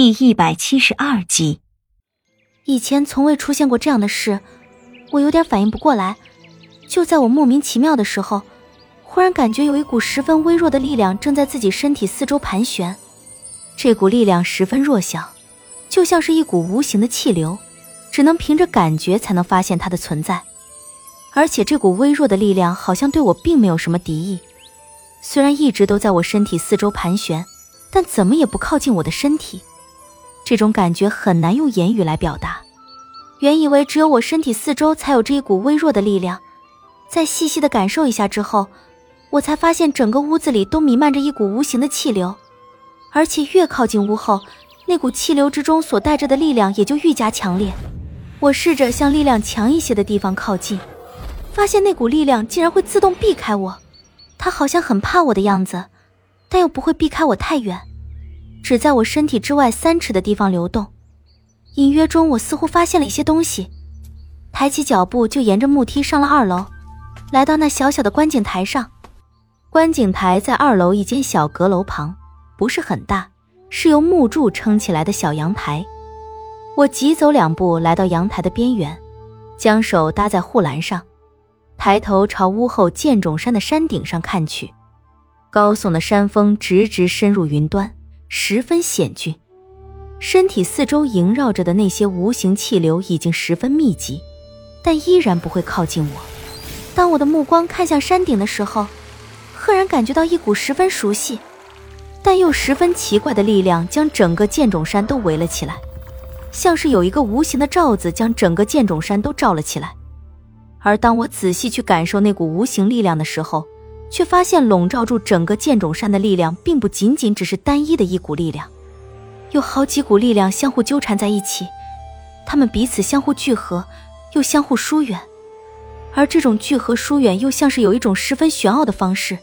第一百七十二集。以前从未出现过这样的事，我有点反应不过来。就在我莫名其妙的时候，忽然感觉有一股十分微弱的力量正在自己身体四周盘旋。这股力量十分弱小，就像是一股无形的气流，只能凭着感觉才能发现它的存在。而且这股微弱的力量好像对我并没有什么敌意，虽然一直都在我身体四周盘旋，但怎么也不靠近我的身体。这种感觉很难用言语来表达。原以为只有我身体四周才有这一股微弱的力量，在细细的感受一下之后，我才发现整个屋子里都弥漫着一股无形的气流，而且越靠近屋后，那股气流之中所带着的力量也就愈加强烈。我试着向力量强一些的地方靠近，发现那股力量竟然会自动避开我，它好像很怕我的样子，但又不会避开我太远。只在我身体之外三尺的地方流动，隐约中我似乎发现了一些东西，抬起脚步就沿着木梯上了二楼，来到那小小的观景台上。观景台在二楼一间小阁楼旁，不是很大，是由木柱撑起来的小阳台。我急走两步来到阳台的边缘，将手搭在护栏上，抬头朝屋后剑冢山的山顶上看去，高耸的山峰直直深入云端。十分险峻，身体四周萦绕着的那些无形气流已经十分密集，但依然不会靠近我。当我的目光看向山顶的时候，赫然感觉到一股十分熟悉，但又十分奇怪的力量将整个剑冢山都围了起来，像是有一个无形的罩子将整个剑冢山都罩了起来。而当我仔细去感受那股无形力量的时候，却发现笼罩住整个剑冢山的力量，并不仅仅只是单一的一股力量，有好几股力量相互纠缠在一起，它们彼此相互聚合，又相互疏远，而这种聚合疏远又像是有一种十分玄奥的方式。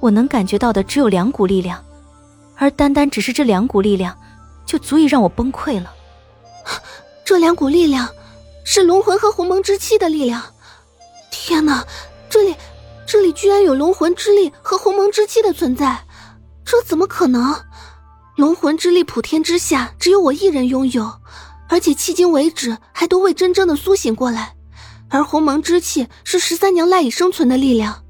我能感觉到的只有两股力量，而单单只是这两股力量，就足以让我崩溃了。这两股力量，是龙魂和鸿蒙之气的力量。天哪，这里……这里居然有龙魂之力和鸿蒙之气的存在，这怎么可能？龙魂之力普天之下只有我一人拥有，而且迄今为止还都未真正的苏醒过来。而鸿蒙之气是十三娘赖以生存的力量，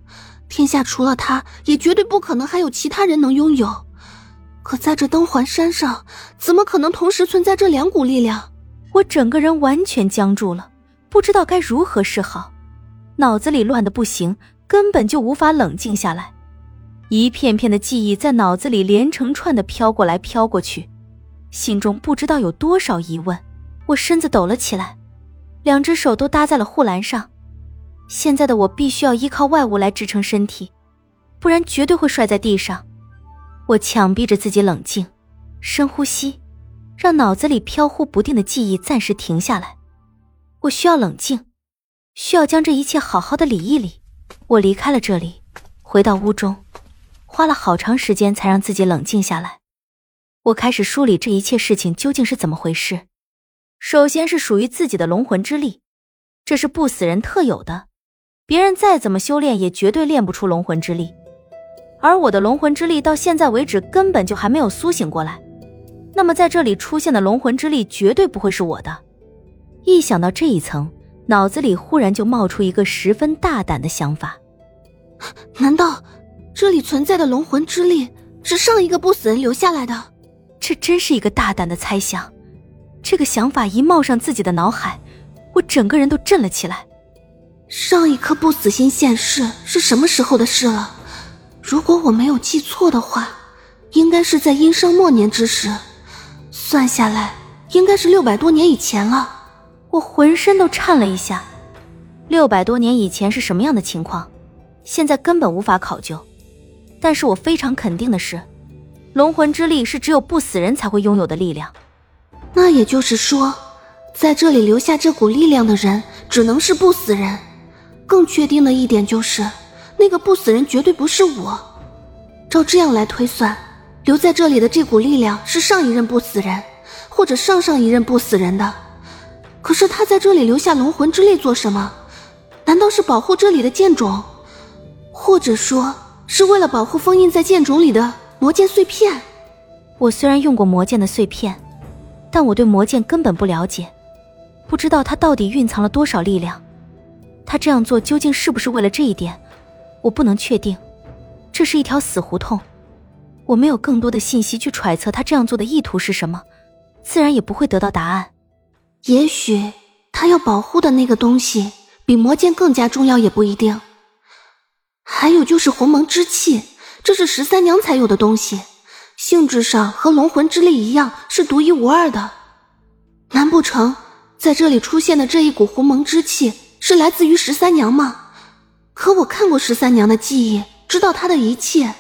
天下除了他，也绝对不可能还有其他人能拥有。可在这灯环山上，怎么可能同时存在这两股力量？我整个人完全僵住了，不知道该如何是好，脑子里乱的不行。根本就无法冷静下来，一片片的记忆在脑子里连成串的飘过来飘过去，心中不知道有多少疑问。我身子抖了起来，两只手都搭在了护栏上。现在的我必须要依靠外物来支撑身体，不然绝对会摔在地上。我强逼着自己冷静，深呼吸，让脑子里飘忽不定的记忆暂时停下来。我需要冷静，需要将这一切好好的理一理。我离开了这里，回到屋中，花了好长时间才让自己冷静下来。我开始梳理这一切事情究竟是怎么回事。首先是属于自己的龙魂之力，这是不死人特有的，别人再怎么修炼也绝对练不出龙魂之力。而我的龙魂之力到现在为止根本就还没有苏醒过来，那么在这里出现的龙魂之力绝对不会是我的。一想到这一层。脑子里忽然就冒出一个十分大胆的想法：难道这里存在的龙魂之力是上一个不死人留下来的？这真是一个大胆的猜想。这个想法一冒上自己的脑海，我整个人都震了起来。上一颗不死心现世是什么时候的事了？如果我没有记错的话，应该是在殷商末年之时，算下来应该是六百多年以前了。我浑身都颤了一下，六百多年以前是什么样的情况，现在根本无法考究。但是我非常肯定的是，龙魂之力是只有不死人才会拥有的力量。那也就是说，在这里留下这股力量的人只能是不死人。更确定的一点就是，那个不死人绝对不是我。照这样来推算，留在这里的这股力量是上一任不死人，或者上上一任不死人的。可是他在这里留下龙魂之力做什么？难道是保护这里的剑种，或者说是为了保护封印在剑种里的魔剑碎片？我虽然用过魔剑的碎片，但我对魔剑根本不了解，不知道它到底蕴藏了多少力量。他这样做究竟是不是为了这一点，我不能确定。这是一条死胡同，我没有更多的信息去揣测他这样做的意图是什么，自然也不会得到答案。也许他要保护的那个东西比魔剑更加重要，也不一定。还有就是鸿蒙之气，这是十三娘才有的东西，性质上和龙魂之力一样，是独一无二的。难不成在这里出现的这一股鸿蒙之气？是来自于十三娘吗？可我看过十三娘的记忆，知道她的一切，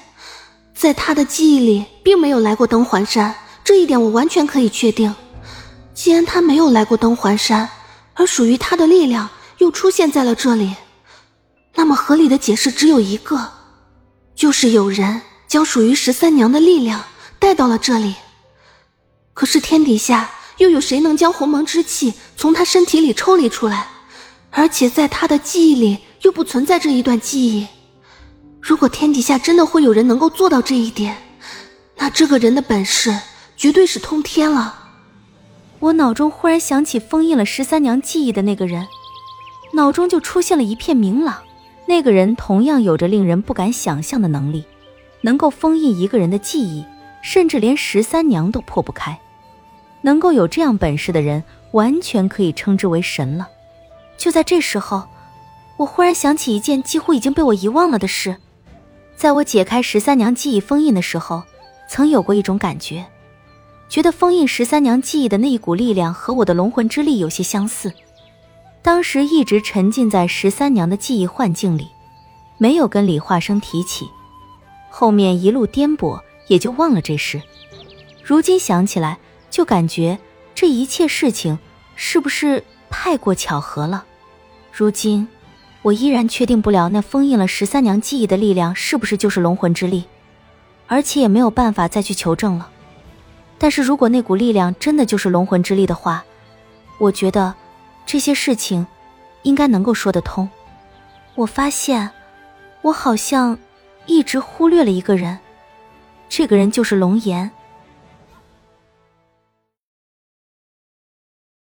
在她的记忆里并没有来过登环山，这一点我完全可以确定。既然他没有来过登环山，而属于他的力量又出现在了这里，那么合理的解释只有一个，就是有人将属于十三娘的力量带到了这里。可是天底下又有谁能将鸿蒙之气从他身体里抽离出来？而且在他的记忆里又不存在这一段记忆。如果天底下真的会有人能够做到这一点，那这个人的本事绝对是通天了。我脑中忽然想起封印了十三娘记忆的那个人，脑中就出现了一片明朗。那个人同样有着令人不敢想象的能力，能够封印一个人的记忆，甚至连十三娘都破不开。能够有这样本事的人，完全可以称之为神了。就在这时候，我忽然想起一件几乎已经被我遗忘了的事。在我解开十三娘记忆封印的时候，曾有过一种感觉，觉得封印十三娘记忆的那一股力量和我的龙魂之力有些相似。当时一直沉浸在十三娘的记忆幻境里，没有跟李化生提起。后面一路颠簸，也就忘了这事。如今想起来，就感觉这一切事情是不是太过巧合了？如今，我依然确定不了那封印了十三娘记忆的力量是不是就是龙魂之力，而且也没有办法再去求证了。但是如果那股力量真的就是龙魂之力的话，我觉得这些事情应该能够说得通。我发现，我好像一直忽略了一个人，这个人就是龙岩。